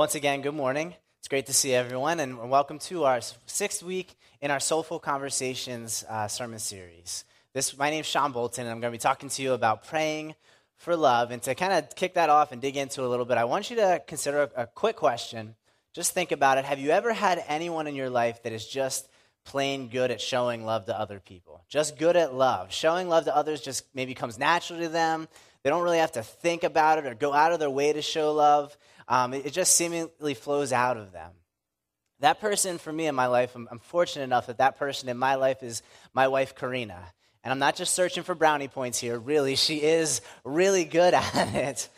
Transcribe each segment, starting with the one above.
once again, good morning. It's great to see everyone, and welcome to our sixth week in our Soulful Conversations uh, sermon series. This, my name is Sean Bolton, and I'm going to be talking to you about praying for love. And to kind of kick that off and dig into a little bit, I want you to consider a, a quick question. Just think about it. Have you ever had anyone in your life that is just plain good at showing love to other people? Just good at love. Showing love to others just maybe comes naturally to them. They don't really have to think about it or go out of their way to show love. Um, it, just seemingly flows out of them. That person for me in my life, I'm, I'm fortunate enough that that person in my life is my wife, Karina. And I'm not just searching for brownie points here, really. She is really good at it.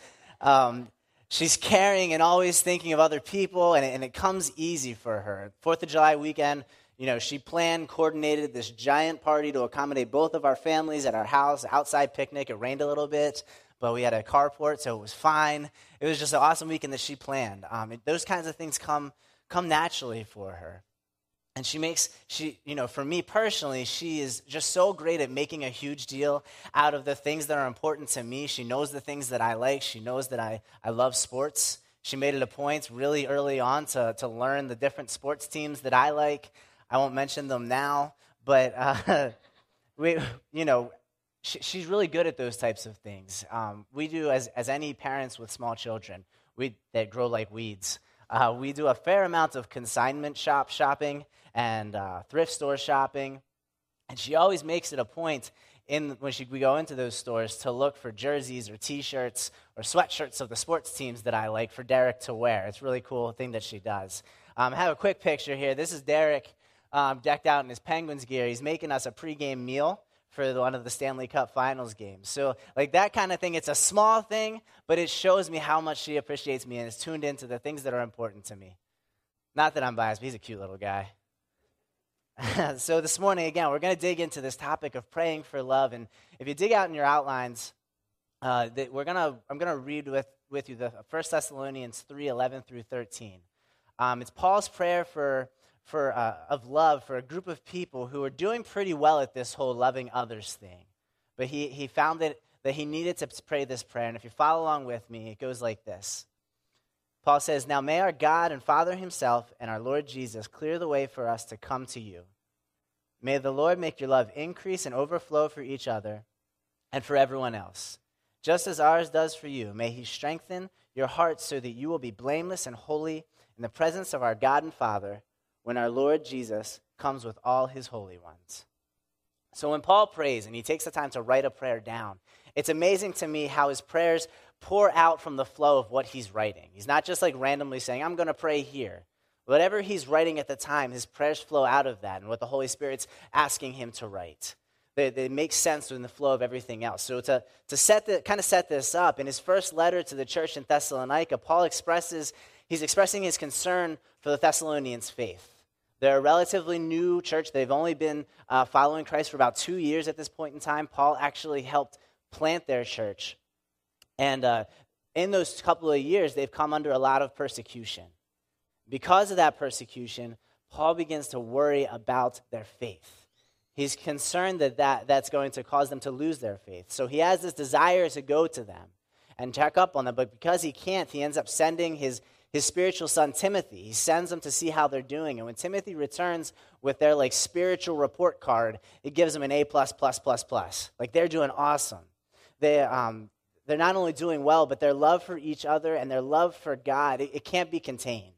Um, she's caring and always thinking of other people, and it, and it comes easy for her. Fourth of July weekend, you know, she planned, coordinated this giant party to accommodate both of our families at our house, outside picnic. It rained a little bit but we had a carport, so it was fine. It was just an awesome weekend that she planned. Um, those kinds of things come come naturally for her, and she makes she you know for me personally, she is just so great at making a huge deal out of the things that are important to me. She knows the things that I like. She knows that I I love sports. She made it a point really early on to to learn the different sports teams that I like. I won't mention them now, but. Uh, we, you know, she, she's really good at those types of things. Um, we do, as, as any parents with small children we, that grow like weeds, uh, we do a fair amount of consignment shop shopping and uh, thrift store shopping. And she always makes it a point in, when she, we go into those stores to look for jerseys or t-shirts or sweatshirts of the sports teams that I like for Derek to wear. It's a really cool thing that she does. Um, I have a quick picture here. This is Derek um, decked out in his Penguins gear. He's making us a pregame meal for one of the Stanley Cup Finals games. So, like that kind of thing, it's a small thing, but it shows me how much she appreciates me and is tuned into the things that are important to me. Not that I'm biased, but he's a cute little guy. so, this morning, again, we're going to dig into this topic of praying for love. And if you dig out in your outlines, uh, we're gonna, I'm going to read with, with you the 1 Thessalonians 3 11 through 13. Um, it's Paul's prayer for for, uh, of love for a group of people who were doing pretty well at this whole loving others thing. But he, he found that, that he needed to pray this prayer. And if you follow along with me, it goes like this Paul says, Now may our God and Father Himself and our Lord Jesus clear the way for us to come to you. May the Lord make your love increase and overflow for each other and for everyone else, just as ours does for you. May He strengthen your hearts so that you will be blameless and holy in the presence of our God and Father when our Lord Jesus comes with all his holy ones. So when Paul prays and he takes the time to write a prayer down, it's amazing to me how his prayers pour out from the flow of what he's writing. He's not just like randomly saying, I'm going to pray here. Whatever he's writing at the time, his prayers flow out of that and what the Holy Spirit's asking him to write. They, they make sense in the flow of everything else. So to, to set the, kind of set this up, in his first letter to the church in Thessalonica, Paul expresses, he's expressing his concern for the Thessalonians' faith. They're a relatively new church. They've only been uh, following Christ for about two years at this point in time. Paul actually helped plant their church. And uh, in those couple of years, they've come under a lot of persecution. Because of that persecution, Paul begins to worry about their faith. He's concerned that, that that's going to cause them to lose their faith. So he has this desire to go to them and check up on them. But because he can't, he ends up sending his, his spiritual son Timothy. He sends them to see how they're doing. And when Timothy returns with their like spiritual report card, it gives them an A plus plus plus plus. Like they're doing awesome. They um, they're not only doing well, but their love for each other and their love for God, it, it can't be contained.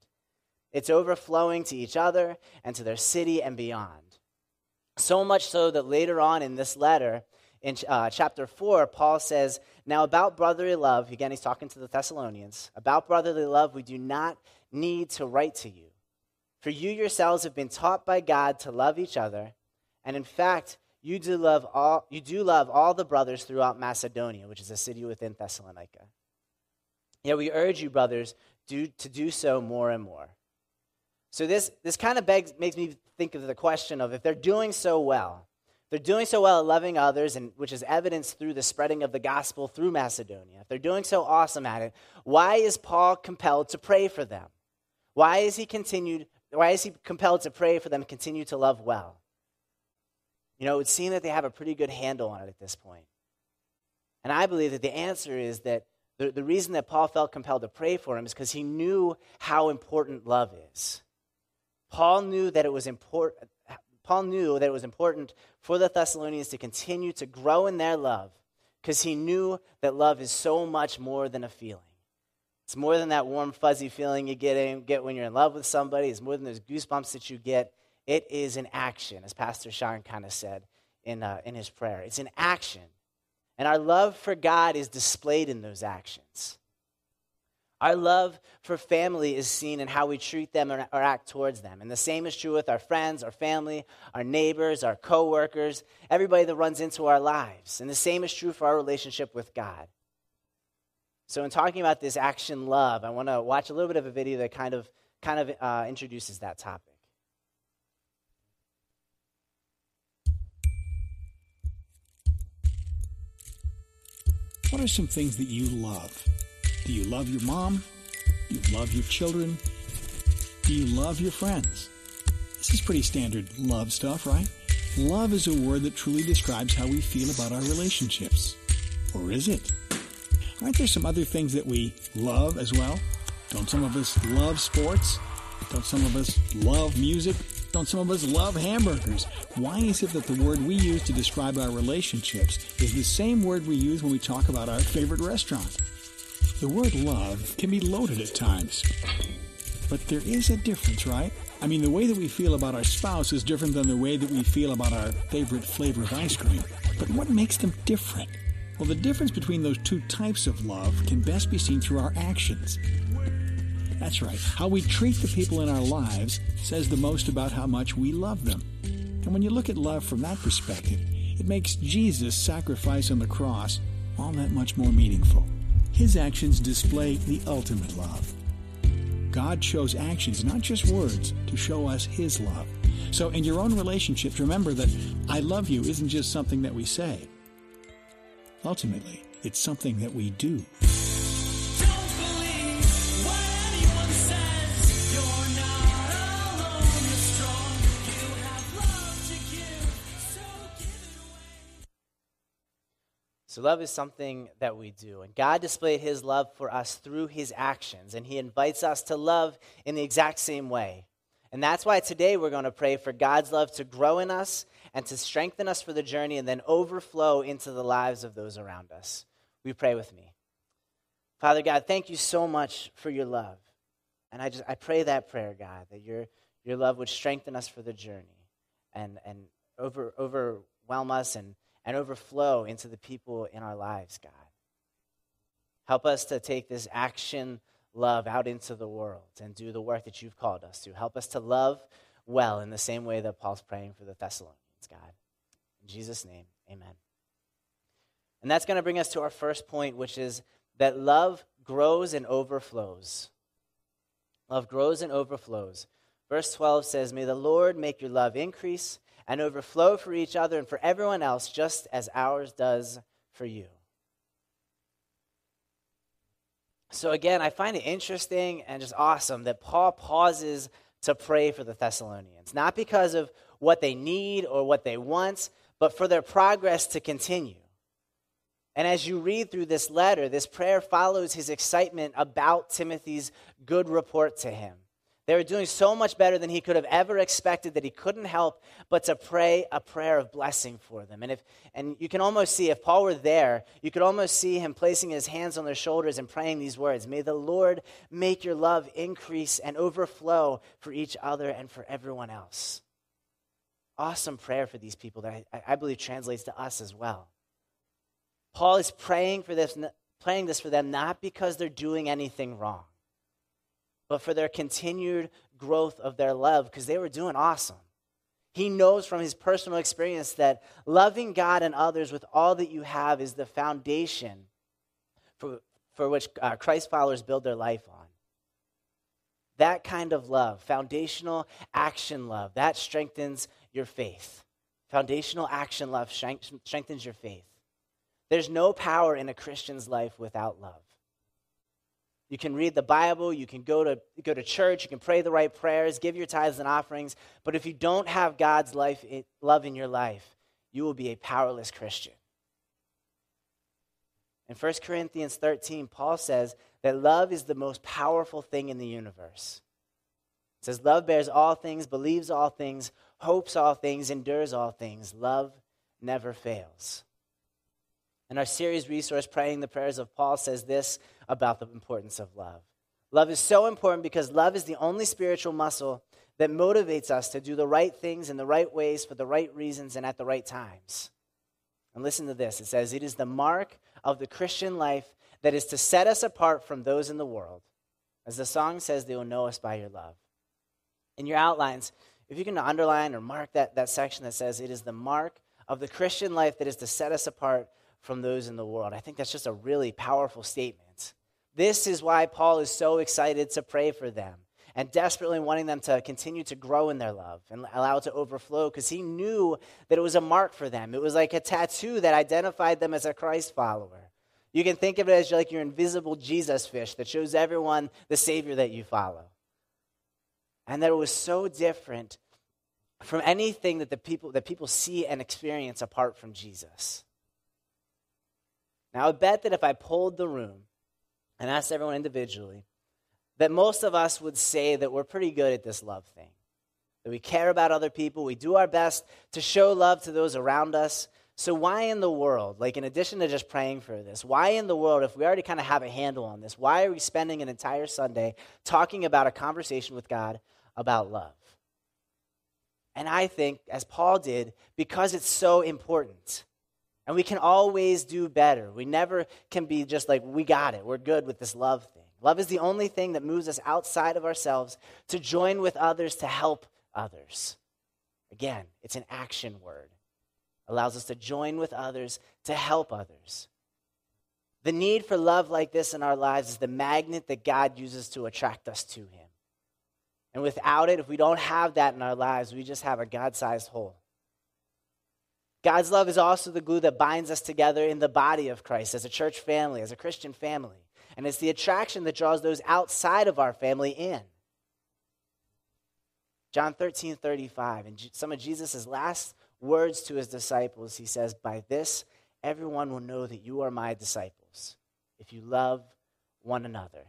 It's overflowing to each other and to their city and beyond. So much so that later on in this letter, in uh, chapter 4, Paul says, Now about brotherly love, again, he's talking to the Thessalonians, about brotherly love, we do not need to write to you. For you yourselves have been taught by God to love each other, and in fact, you do love all, you do love all the brothers throughout Macedonia, which is a city within Thessalonica. Yet we urge you, brothers, do, to do so more and more. So this, this kind of begs, makes me think of the question of if they're doing so well, they're doing so well at loving others, and which is evidenced through the spreading of the gospel through Macedonia. If they're doing so awesome at it, why is Paul compelled to pray for them? Why is he continued? Why is he compelled to pray for them continue to love well? You know, it would seem that they have a pretty good handle on it at this point. And I believe that the answer is that The, the reason that Paul felt compelled to pray for him is because he knew how important love is. Paul knew that it was important. Paul knew that it was important for the Thessalonians to continue to grow in their love because he knew that love is so much more than a feeling. It's more than that warm, fuzzy feeling you get, in, get when you're in love with somebody. It's more than those goosebumps that you get. It is an action, as Pastor Sean kind of said in, uh, in his prayer. It's an action. And our love for God is displayed in those actions. Our love for family is seen in how we treat them or, act towards them. And the same is true with our friends, our family, our neighbors, our coworkers, everybody that runs into our lives. And the same is true for our relationship with God. So, in talking about this action love, I want to watch a little bit of a video that kind of, kind of uh, introduces that topic. What are some things that you love? Do you love your mom? Do you love your children? Do you love your friends? This is pretty standard love stuff, right? Love is a word that truly describes how we feel about our relationships. Or is it? Aren't there some other things that we love as well? Don't some of us love sports? Don't some of us love music? Don't some of us love hamburgers? Why is it that the word we use to describe our relationships is the same word we use when we talk about our favorite restaurant? The word love can be loaded at times. But there is a difference, right? I mean, the way that we feel about our spouse is different than the way that we feel about our favorite flavor of ice cream. But what makes them different? Well, the difference between those two types of love can best be seen through our actions. That's right. How we treat the people in our lives says the most about how much we love them. And when you look at love from that perspective, it makes Jesus' sacrifice on the cross all that much more meaningful. His actions display the ultimate love. God chose actions, not just words, to show us His love. So in your own relationships, remember that I love you isn't just something that we say. Ultimately, it's something that we do. So, love is something that we do. And God displayed his love for us through his actions. And he invites us to love in the exact same way. And that's why today we're going to pray for God's love to grow in us and to strengthen us for the journey and then overflow into the lives of those around us. We pray with me. Father God, thank you so much for your love. And I just I pray that prayer, God, that your your love would strengthen us for the journey and and over overwhelm us and and overflow into the people in our lives, God. Help us to take this action love out into the world and do the work that you've called us to. Help us to love well in the same way that Paul's praying for the Thessalonians, God. In Jesus' name, amen. And that's going to bring us to our first point, which is that love grows and overflows. Love grows and overflows. Verse 12 says, May the Lord make your love increase and overflow for each other and for everyone else, just as ours does for you. So, again, I find it interesting and just awesome that Paul pauses to pray for the Thessalonians, not because of what they need or what they want, but for their progress to continue. And as you read through this letter, this prayer follows his excitement about Timothy's good report to him. They were doing so much better than he could have ever expected that he couldn't help but to pray a prayer of blessing for them. And, if, and you can almost see, if Paul were there, you could almost see him placing his hands on their shoulders and praying these words May the Lord make your love increase and overflow for each other and for everyone else. Awesome prayer for these people that I, I believe translates to us as well. Paul is praying for this, praying this for them not because they're doing anything wrong but for their continued growth of their love because they were doing awesome. He knows from his personal experience that loving God and others with all that you have is the foundation for, for which uh, Christ followers build their life on. That kind of love, foundational action love, that strengthens your faith. Foundational action love strengthens your faith. There's no power in a Christian's life without love. You can read the Bible, you can go to, go to church, you can pray the right prayers, give your tithes and offerings, but if you don't have God's life, love in your life, you will be a powerless Christian. In 1 Corinthians 13, Paul says that love is the most powerful thing in the universe. It says, Love bears all things, believes all things, hopes all things, endures all things. Love never fails. And our series resource, Praying the Prayers of Paul, says this about the importance of love. Love is so important because love is the only spiritual muscle that motivates us to do the right things in the right ways for the right reasons and at the right times. And listen to this it says, It is the mark of the Christian life that is to set us apart from those in the world. As the song says, they will know us by your love. In your outlines, if you can underline or mark that, that section that says, It is the mark of the Christian life that is to set us apart from those in the world. I think that's just a really powerful statement. This is why Paul is so excited to pray for them and desperately wanting them to continue to grow in their love and allow it to overflow because he knew that it was a mark for them. It was like a tattoo that identified them as a Christ follower. You can think of it as like your invisible Jesus fish that shows everyone the Savior that you follow. And that it was so different from anything that the people that people see and experience apart from Jesus. Now I bet that if I polled the room and asked everyone individually, that most of us would say that we're pretty good at this love thing. That we care about other people, we do our best to show love to those around us. So, why in the world, like in addition to just praying for this, why in the world, if we already kind of have a handle on this, why are we spending an entire Sunday talking about a conversation with God about love? And I think, as Paul did, because it's so important. And we can always do better. We never can be just like, we got it, we're good with this love thing. Love is the only thing that moves us outside of ourselves to join with others to help others. Again, it's an action word. Allows us to join with others to help others. The need for love like this in our lives is the magnet that God uses to attract us to Him. And without it, if we don't have that in our lives, we just have a God sized hole. God's love is also the glue that binds us together in the body of Christ as a church family, as a Christian family. And it's the attraction that draws those outside of our family in. John 13, 35, and some of Jesus' last words to his disciples, he says, By this everyone will know that you are my disciples, if you love one another.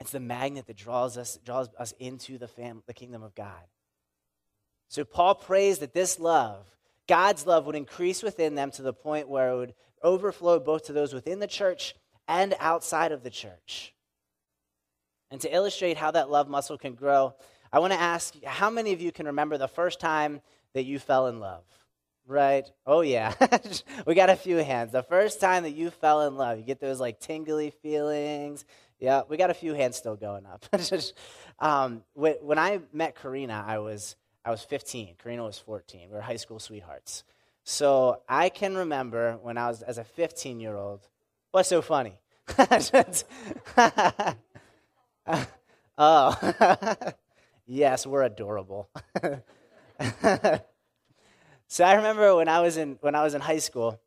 It's the magnet that draws us, draws us into the, fam- the kingdom of God. So Paul prays that this love, God's love, would increase within them to the point where it would overflow both to those within the church and outside of the church. And to illustrate how that love muscle can grow, I want to ask how many of you can remember the first time that you fell in love? Right? Oh, yeah. we got a few hands. The first time that you fell in love, you get those like tingly feelings. Yeah, we got a few hands still going up. um, when I met Karina, I was, I was 15. Karina was 14. We were high school sweethearts. So I can remember when I was, as a 15 year old, What's so funny? oh, yes, we're adorable. so I remember when I was in when I was in high school,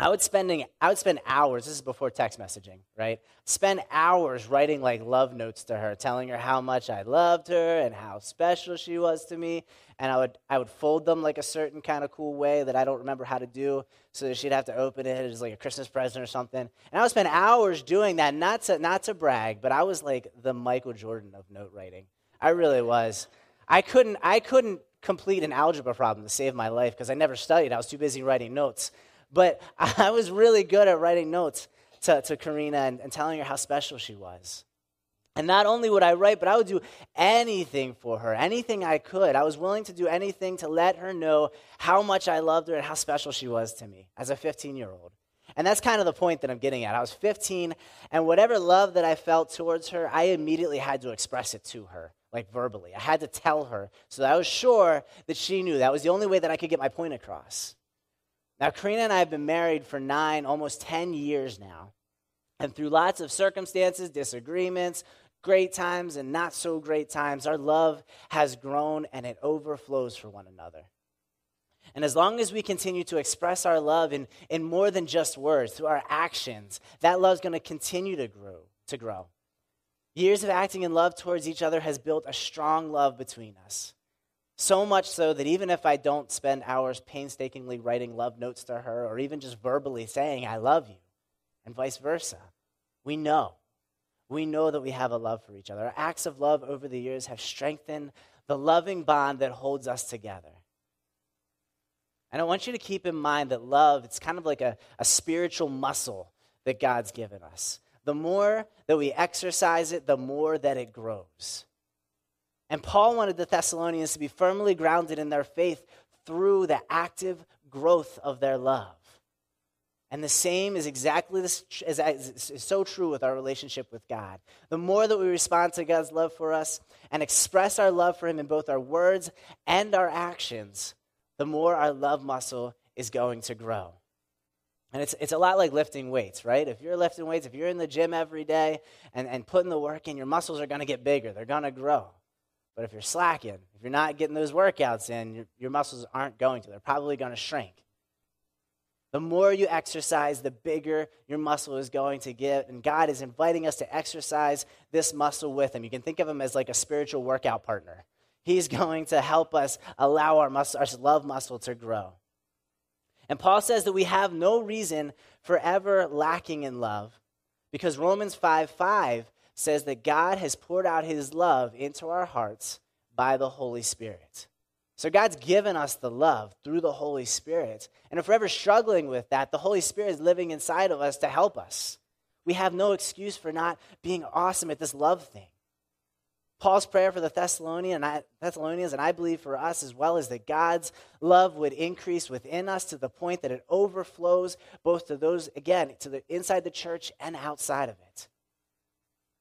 I would spending I would spend hours. This is before text messaging, right? Spend hours writing like love notes to her, telling her how much I loved her and how special she was to me. And I would I would fold them like a certain kind of cool way that I don't remember how to do, so that she'd have to open it as like a Christmas present or something. And I would spend hours doing that, not to not to brag, but I was like the Michael Jordan of note writing. I really was. I couldn't I couldn't complete an algebra problem to save my life because I never studied. I was too busy writing notes. But I was really good at writing notes to, to Karina and, and telling her how special she was. And not only would I write, but I would do anything for her, anything I could. I was willing to do anything to let her know how much I loved her and how special she was to me as a 15 year old. And that's kind of the point that I'm getting at. I was 15, and whatever love that I felt towards her, I immediately had to express it to her, like verbally. I had to tell her so that I was sure that she knew. That was the only way that I could get my point across. Now, Karina and I have been married for nine, almost 10 years now. And through lots of circumstances, disagreements, great times, and not so great times, our love has grown and it overflows for one another. And as long as we continue to express our love in, in more than just words, through our actions, that love is going to continue to grow, to grow. Years of acting in love towards each other has built a strong love between us. So much so that even if I don't spend hours painstakingly writing love notes to her or even just verbally saying, I love you, and vice versa. We know. We know that we have a love for each other. Our acts of love over the years have strengthened the loving bond that holds us together. And I want you to keep in mind that love, it's kind of like a, a spiritual muscle that God's given us. The more that we exercise it, the more that it grows. And Paul wanted the Thessalonians to be firmly grounded in their faith through the active growth of their love. And the same is exactly this, is, is so true with our relationship with God. The more that we respond to God's love for us and express our love for Him in both our words and our actions, the more our love muscle is going to grow. And it's, it's a lot like lifting weights, right? If you're lifting weights, if you're in the gym every day and, and putting the work in, your muscles are going to get bigger, they're going to grow. But if you're slacking, if you're not getting those workouts in, your, your muscles aren't going to. They're probably going to shrink. The more you exercise, the bigger your muscle is going to get. And God is inviting us to exercise this muscle with Him. You can think of Him as like a spiritual workout partner. He's going to help us allow our, muscle, our love muscle to grow. And Paul says that we have no reason for ever lacking in love because Romans 5 5 says that God has poured out His love into our hearts by the Holy Spirit. So God's given us the love through the Holy Spirit. And if we're ever struggling with that, the Holy Spirit is living inside of us to help us. We have no excuse for not being awesome at this love thing. Paul's prayer for the Thessalonians, and I believe for us as well, is that God's love would increase within us to the point that it overflows both to those, again, to the inside the church and outside of it.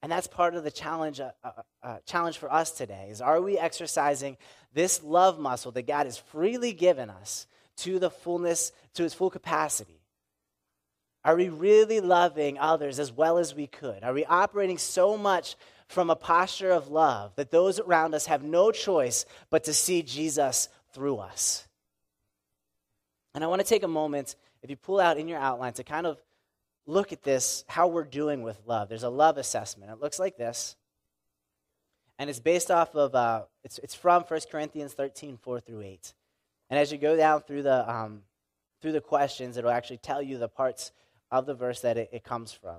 And that's part of the challenge, uh, uh, uh, challenge for us today is are we exercising this love muscle that God has freely given us to the fullness, to its full capacity? Are we really loving others as well as we could? Are we operating so much from a posture of love that those around us have no choice but to see Jesus through us? And I want to take a moment, if you pull out in your outline, to kind of look at this, how we're doing with love. There's a love assessment. It looks like this. And it's based off of, uh, it's, it's from 1 Corinthians 13, 4 through 8. And as you go down through the, um, through the questions, it'll actually tell you the parts of the verse that it, it comes from.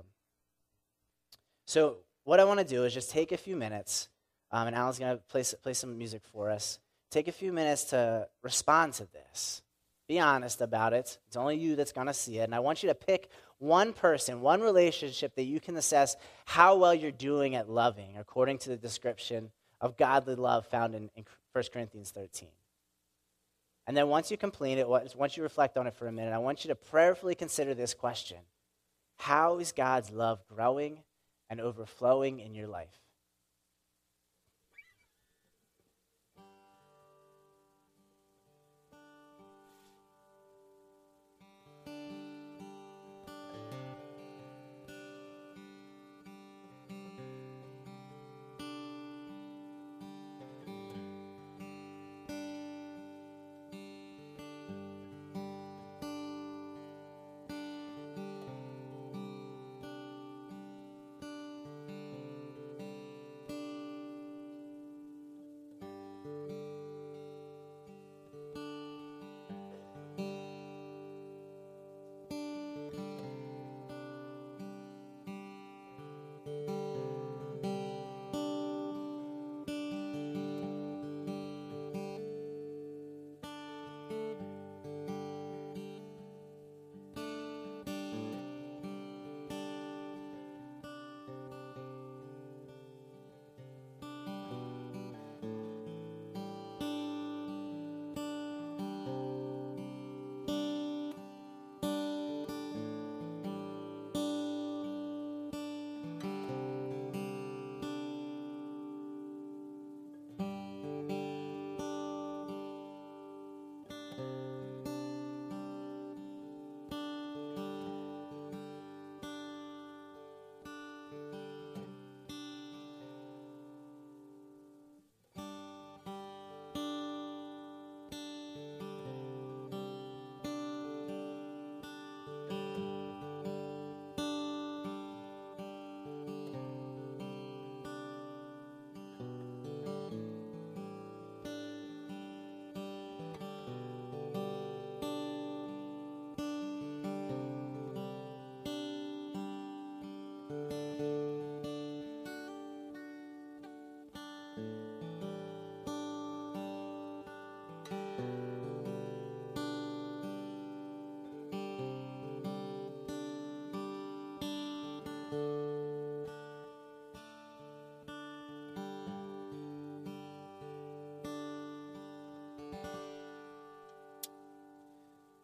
So, what I want to do is just take a few minutes, um, and Alan's going to play, play some music for us. Take a few minutes to respond to this. Be honest about it. It's only you that's going to see it. And I want you to pick one person, one relationship that you can assess how well you're doing at loving according to the description of godly love found in, in 1 Corinthians 13. And then once you complete it, once you reflect on it for a minute, I want you to prayerfully consider this question How is God's love growing and overflowing in your life?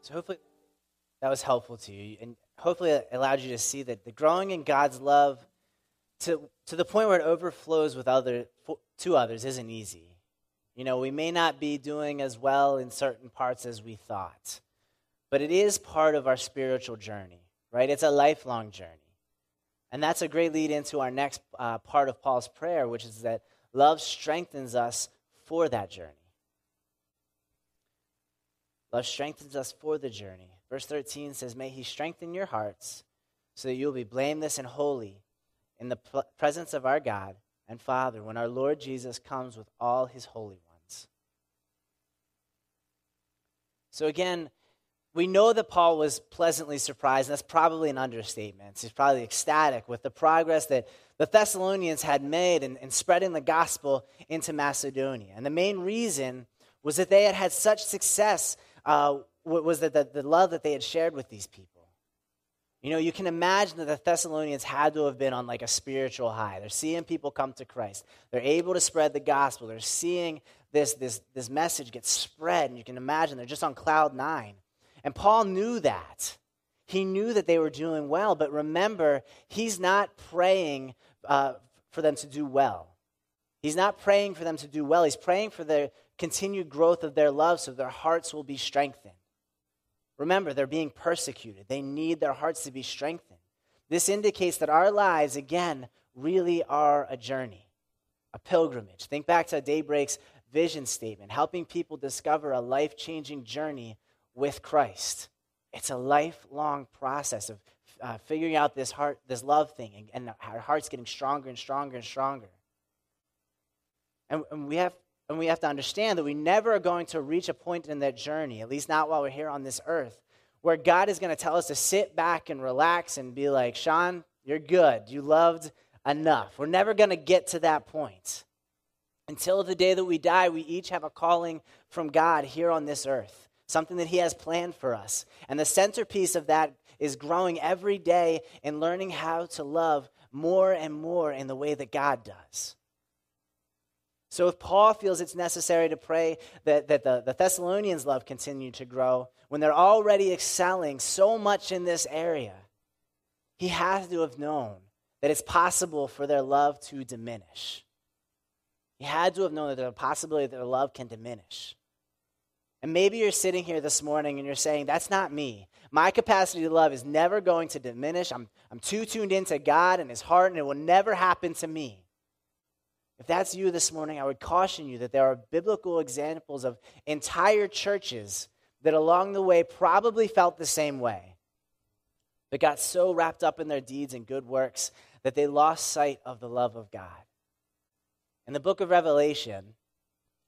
So hopefully that was helpful to you. And hopefully it allowed you to see that the growing in God's love to, to the point where it overflows with other, to others isn't easy. You know, we may not be doing as well in certain parts as we thought, but it is part of our spiritual journey, right? It's a lifelong journey. And that's a great lead into our next uh, part of Paul's prayer, which is that love strengthens us for that journey. Love strengthens us for the journey. Verse 13 says, May he strengthen your hearts so that you'll be blameless and holy in the presence of our God and Father when our Lord Jesus comes with all his holy ones. So, again, we know that Paul was pleasantly surprised, and that's probably an understatement. He's probably ecstatic with the progress that the Thessalonians had made in, in spreading the gospel into Macedonia. And the main reason was that they had had such success, uh, was that the, the love that they had shared with these people. You know, you can imagine that the Thessalonians had to have been on like a spiritual high. They're seeing people come to Christ. They're able to spread the gospel. They're seeing this, this, this message get spread. And you can imagine they're just on cloud nine. And Paul knew that. He knew that they were doing well. But remember, he's not praying uh, for them to do well. He's not praying for them to do well. He's praying for the continued growth of their love so their hearts will be strengthened. Remember, they're being persecuted. They need their hearts to be strengthened. This indicates that our lives, again, really are a journey, a pilgrimage. Think back to Daybreak's vision statement, helping people discover a life changing journey with Christ. It's a lifelong process of uh, figuring out this heart, this love thing, and, and our hearts getting stronger and stronger and stronger. And, and we have and we have to understand that we never are going to reach a point in that journey, at least not while we're here on this earth, where God is going to tell us to sit back and relax and be like, Sean, you're good. You loved enough. We're never going to get to that point. Until the day that we die, we each have a calling from God here on this earth, something that He has planned for us. And the centerpiece of that is growing every day and learning how to love more and more in the way that God does. So if Paul feels it's necessary to pray that, that the, the Thessalonians' love continue to grow when they're already excelling so much in this area, he has to have known that it's possible for their love to diminish. He had to have known that there's a possibility that their love can diminish. And maybe you're sitting here this morning and you're saying, That's not me. My capacity to love is never going to diminish. I'm, I'm too tuned into God and His heart, and it will never happen to me. If that's you this morning, I would caution you that there are biblical examples of entire churches that along the way probably felt the same way, but got so wrapped up in their deeds and good works that they lost sight of the love of God. In the book of Revelation,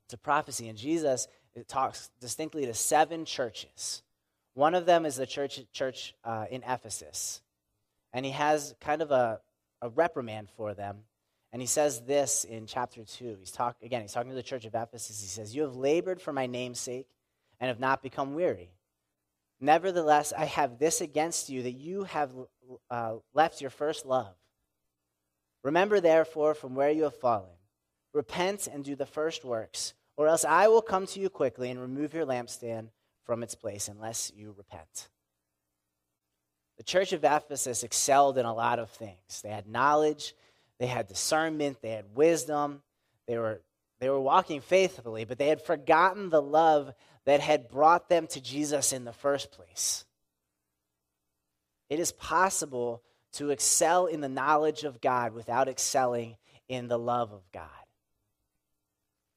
it's a prophecy, and Jesus talks distinctly to seven churches. One of them is the church, church uh, in Ephesus, and he has kind of a, a reprimand for them and he says this in chapter 2. He's talk, again, he's talking to the church of Ephesus. He says, You have labored for my name's sake and have not become weary. Nevertheless, I have this against you that you have uh, left your first love. Remember, therefore, from where you have fallen. Repent and do the first works, or else I will come to you quickly and remove your lampstand from its place unless you repent. The church of Ephesus excelled in a lot of things. They had knowledge, they had discernment, they had wisdom, they were, they were walking faithfully, but they had forgotten the love that had brought them to Jesus in the first place. It is possible to excel in the knowledge of God without excelling in the love of God.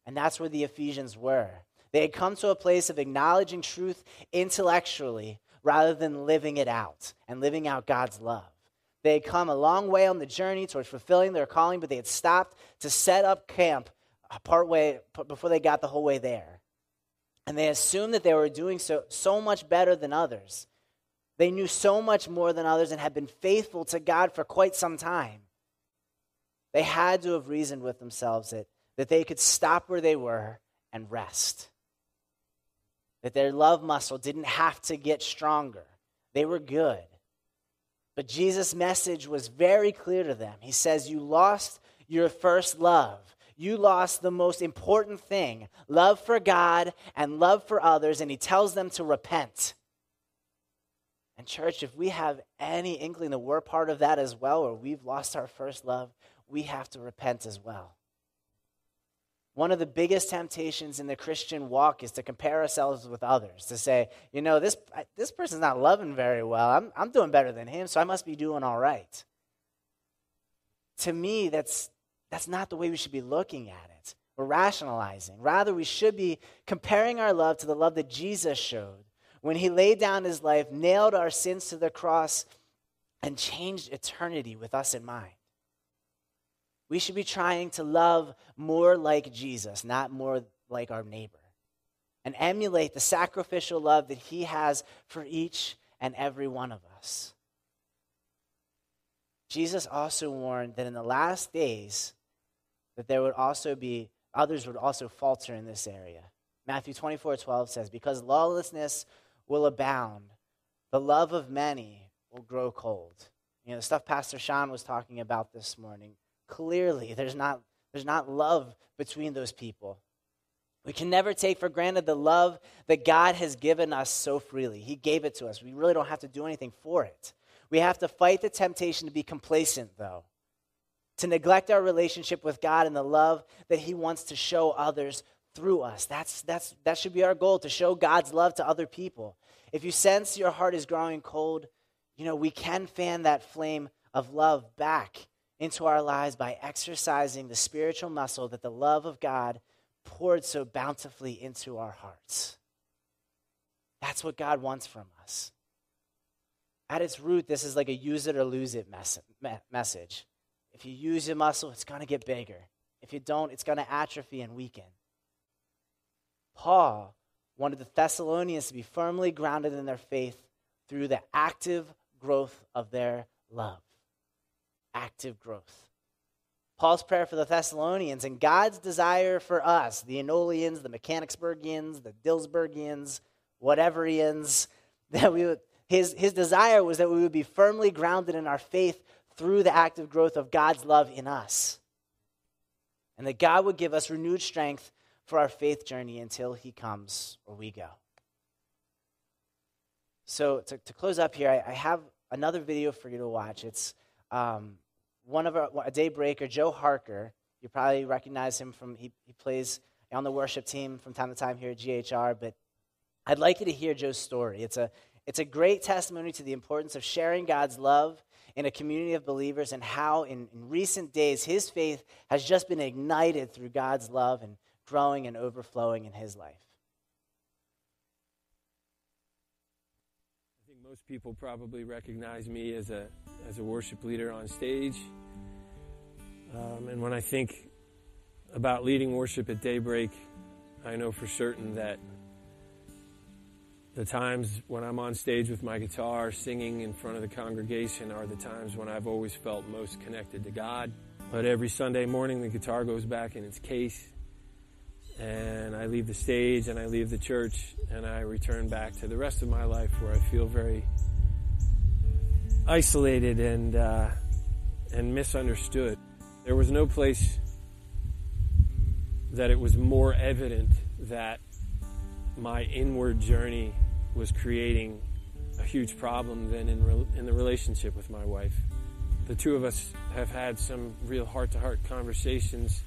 And that's where the Ephesians were. They had come to a place of acknowledging truth intellectually rather than living it out and living out God's love. They had come a long way on the journey towards fulfilling their calling, but they had stopped to set up camp part way before they got the whole way there. And they assumed that they were doing so, so much better than others. They knew so much more than others and had been faithful to God for quite some time. They had to have reasoned with themselves that, that they could stop where they were and rest. That their love muscle didn't have to get stronger. They were good. But Jesus' message was very clear to them. He says, You lost your first love. You lost the most important thing love for God and love for others. And he tells them to repent. And, church, if we have any inkling that we're part of that as well, or we've lost our first love, we have to repent as well. One of the biggest temptations in the Christian walk is to compare ourselves with others, to say, you know, this, this person's not loving very well. I'm, I'm doing better than him, so I must be doing all right. To me, that's, that's not the way we should be looking at it We're rationalizing. Rather, we should be comparing our love to the love that Jesus showed when he laid down his life, nailed our sins to the cross, and changed eternity with us in mind. We should be trying to love more like Jesus, not more like our neighbor, and emulate the sacrificial love that he has for each and every one of us. Jesus also warned that in the last days that there would also be others would also falter in this area. Matthew 24, 12 says, Because lawlessness will abound, the love of many will grow cold. You know, the stuff Pastor Sean was talking about this morning clearly there's not, there's not love between those people. We can never take for granted the love that God has given us so freely. He gave it to us. We really don't have to do anything for it. We have to fight the temptation to be complacent, though, to neglect our relationship with God and the love that He wants to show others through us. That's, that's, that should be our goal to show God's love to other people. If you sense your heart is growing cold, you know, we can fan that flame of love back into our lives by exercising the spiritual muscle that the love of God poured so bountifully into our hearts. That's what God wants from us. At its root, this is like a use it or lose it message. If you use your muscle, it's going to get bigger. If you don't, it's going to atrophy and weaken. Paul wanted the Thessalonians to be firmly grounded in their faith through the active growth of their love active growth. Paul's prayer for the Thessalonians and God's desire for us, the Enolians, the Mechanicsburgians, the Dillsburgians, whateverians, that we would, his, his desire was that we would be firmly grounded in our faith through the active growth of God's love in us. And that God would give us renewed strength for our faith journey until he comes or we go. So, to, to close up here, I, I have another video for you to watch. It's um, one of our, a daybreaker, Joe Harker. You probably recognize him from, he, he plays on the worship team from time to time here at GHR, but I'd like you to hear Joe's story. It's a, it's a great testimony to the importance of sharing God's love in a community of believers and how in, in recent days his faith has just been ignited through God's love and growing and overflowing in his life. Most people probably recognize me as a as a worship leader on stage. Um, and when I think about leading worship at daybreak, I know for certain that the times when I'm on stage with my guitar singing in front of the congregation are the times when I've always felt most connected to God. But every Sunday morning, the guitar goes back in its case, and I leave the stage and I leave the church, and I return back to the rest of my life where I feel very isolated and uh, and misunderstood. There was no place that it was more evident that my inward journey was creating a huge problem than in, re- in the relationship with my wife. The two of us have had some real heart to heart conversations,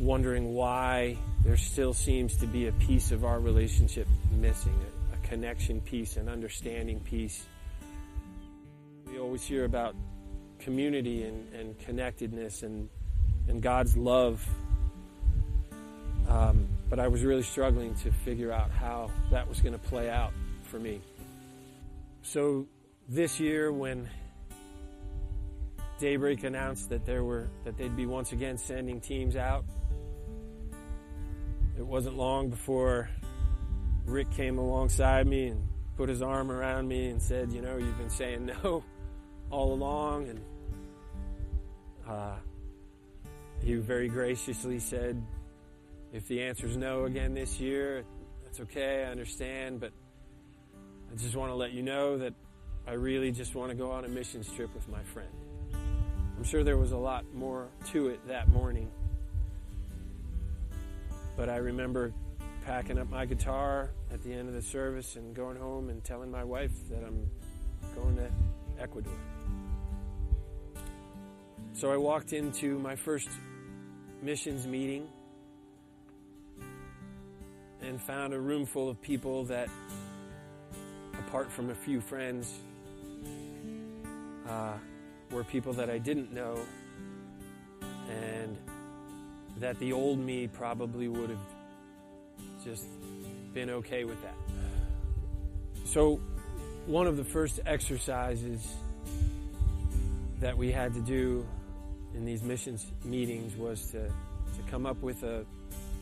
wondering why there still seems to be a piece of our relationship missing a connection piece an understanding piece. We always hear about community and, and connectedness and, and God's love. Um, but I was really struggling to figure out how that was going to play out for me. So this year, when Daybreak announced that there were that they'd be once again sending teams out, it wasn't long before Rick came alongside me and put his arm around me and said, You know, you've been saying no all along. And uh, he very graciously said, If the answer is no again this year, that's okay, I understand, but I just want to let you know that I really just want to go on a missions trip with my friend. I'm sure there was a lot more to it that morning. But I remember packing up my guitar at the end of the service and going home and telling my wife that I'm going to Ecuador. So I walked into my first missions meeting and found a room full of people that, apart from a few friends, uh, were people that I didn't know and that the old me probably would have just been okay with that. So, one of the first exercises that we had to do in these missions meetings was to, to come up with a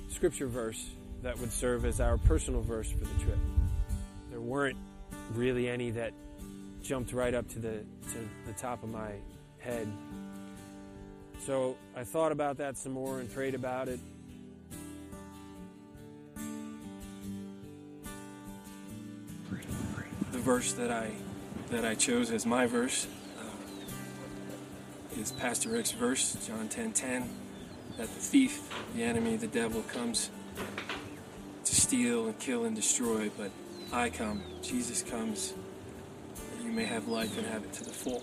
scripture verse that would serve as our personal verse for the trip. There weren't really any that jumped right up to the to the top of my head. So I thought about that some more and prayed about it. The verse that I that I chose as my verse uh, is Pastor Rick's verse, John 10:10, 10, 10, that the thief, the enemy, the devil comes to steal and kill and destroy, but I come, Jesus comes, that you may have life and have it to the full.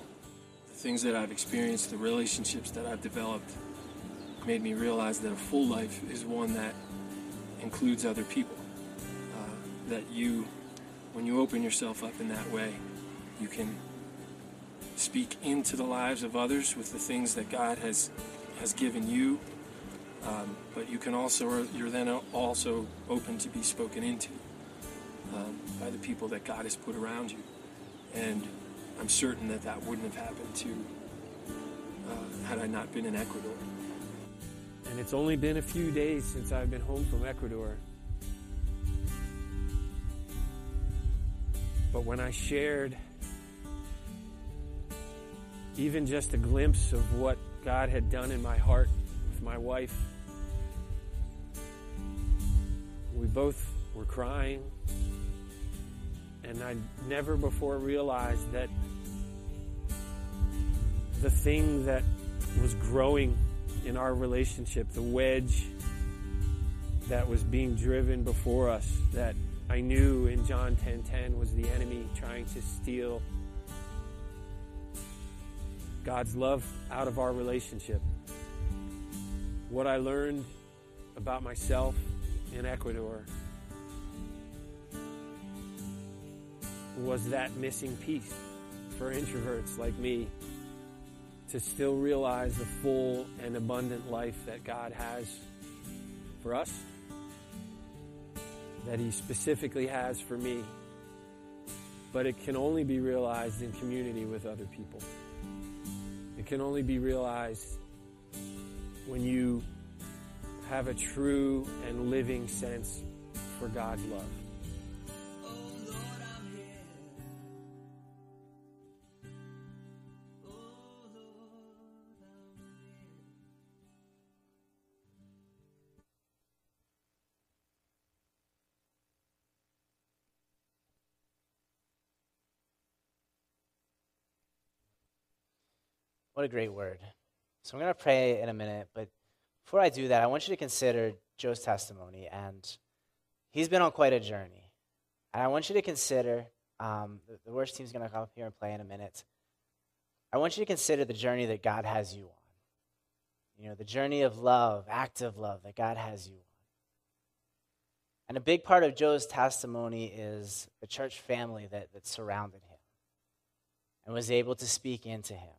Things that I've experienced, the relationships that I've developed, made me realize that a full life is one that includes other people. Uh, that you, when you open yourself up in that way, you can speak into the lives of others with the things that God has has given you um, but you can also, you're then also open to be spoken into um, by the people that God has put around you. And I'm certain that that wouldn't have happened to uh, had I not been in Ecuador. And it's only been a few days since I've been home from Ecuador. But when I shared even just a glimpse of what God had done in my heart with my wife we both were crying. And I never before realized that the thing that was growing in our relationship, the wedge that was being driven before us, that I knew in John 10:10 10, 10 was the enemy trying to steal God's love out of our relationship. What I learned about myself in Ecuador was that missing piece for introverts like me to still realize the full and abundant life that God has for us, that He specifically has for me. But it can only be realized in community with other people. It can only be realized when you have a true and living sense for God's love. What a great word. So I'm going to pray in a minute, but before I do that, I want you to consider Joe's testimony. And he's been on quite a journey. And I want you to consider um, the, the worst team's going to come up here and play in a minute. I want you to consider the journey that God has you on. You know, the journey of love, active love that God has you on. And a big part of Joe's testimony is the church family that, that surrounded him and was able to speak into him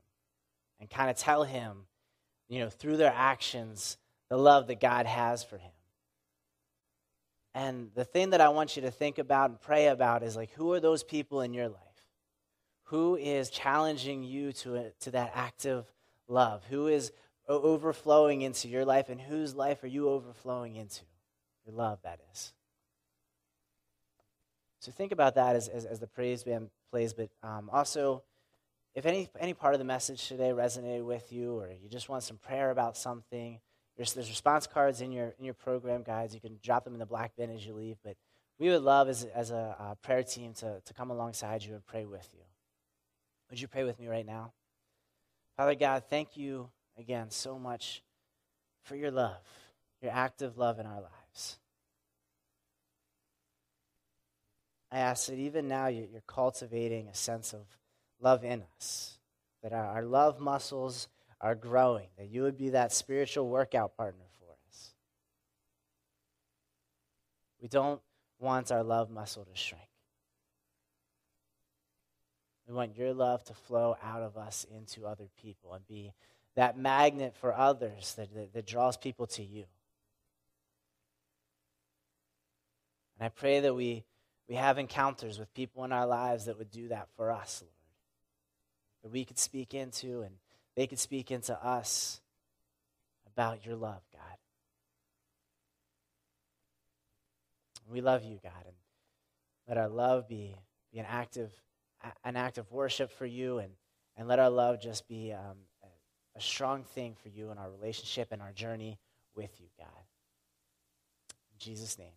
and kind of tell him you know, through their actions, the love that God has for him. And the thing that I want you to think about and pray about is like, who are those people in your life? Who is challenging you to, to that active love? Who is overflowing into your life, and whose life are you overflowing into? Your love, that is. So think about that as, as, as the praise band plays, but um, also if any, any part of the message today resonated with you or you just want some prayer about something, there's, there's response cards in your, in your program guides. You can drop them in the black bin as you leave. But we would love as, as a, a prayer team to, to come alongside you and pray with you. Would you pray with me right now? Father God, thank you again so much for your love, your active love in our lives. I ask that even now you're cultivating a sense of love in us, that our love muscles are growing, that you would be that spiritual workout partner for us. We don't want our love muscle to shrink. We want your love to flow out of us into other people and be that magnet for others that, that, that draws people to you. And I pray that we, we have encounters with people in our lives that would do that for us, Lord. That we could speak into and they could speak into us about your love, God. We love you, God, and let our love be, be an active an act of worship for you, and, and let our love just be um, a, a strong thing for you in our relationship and our journey with you, God. In Jesus' name.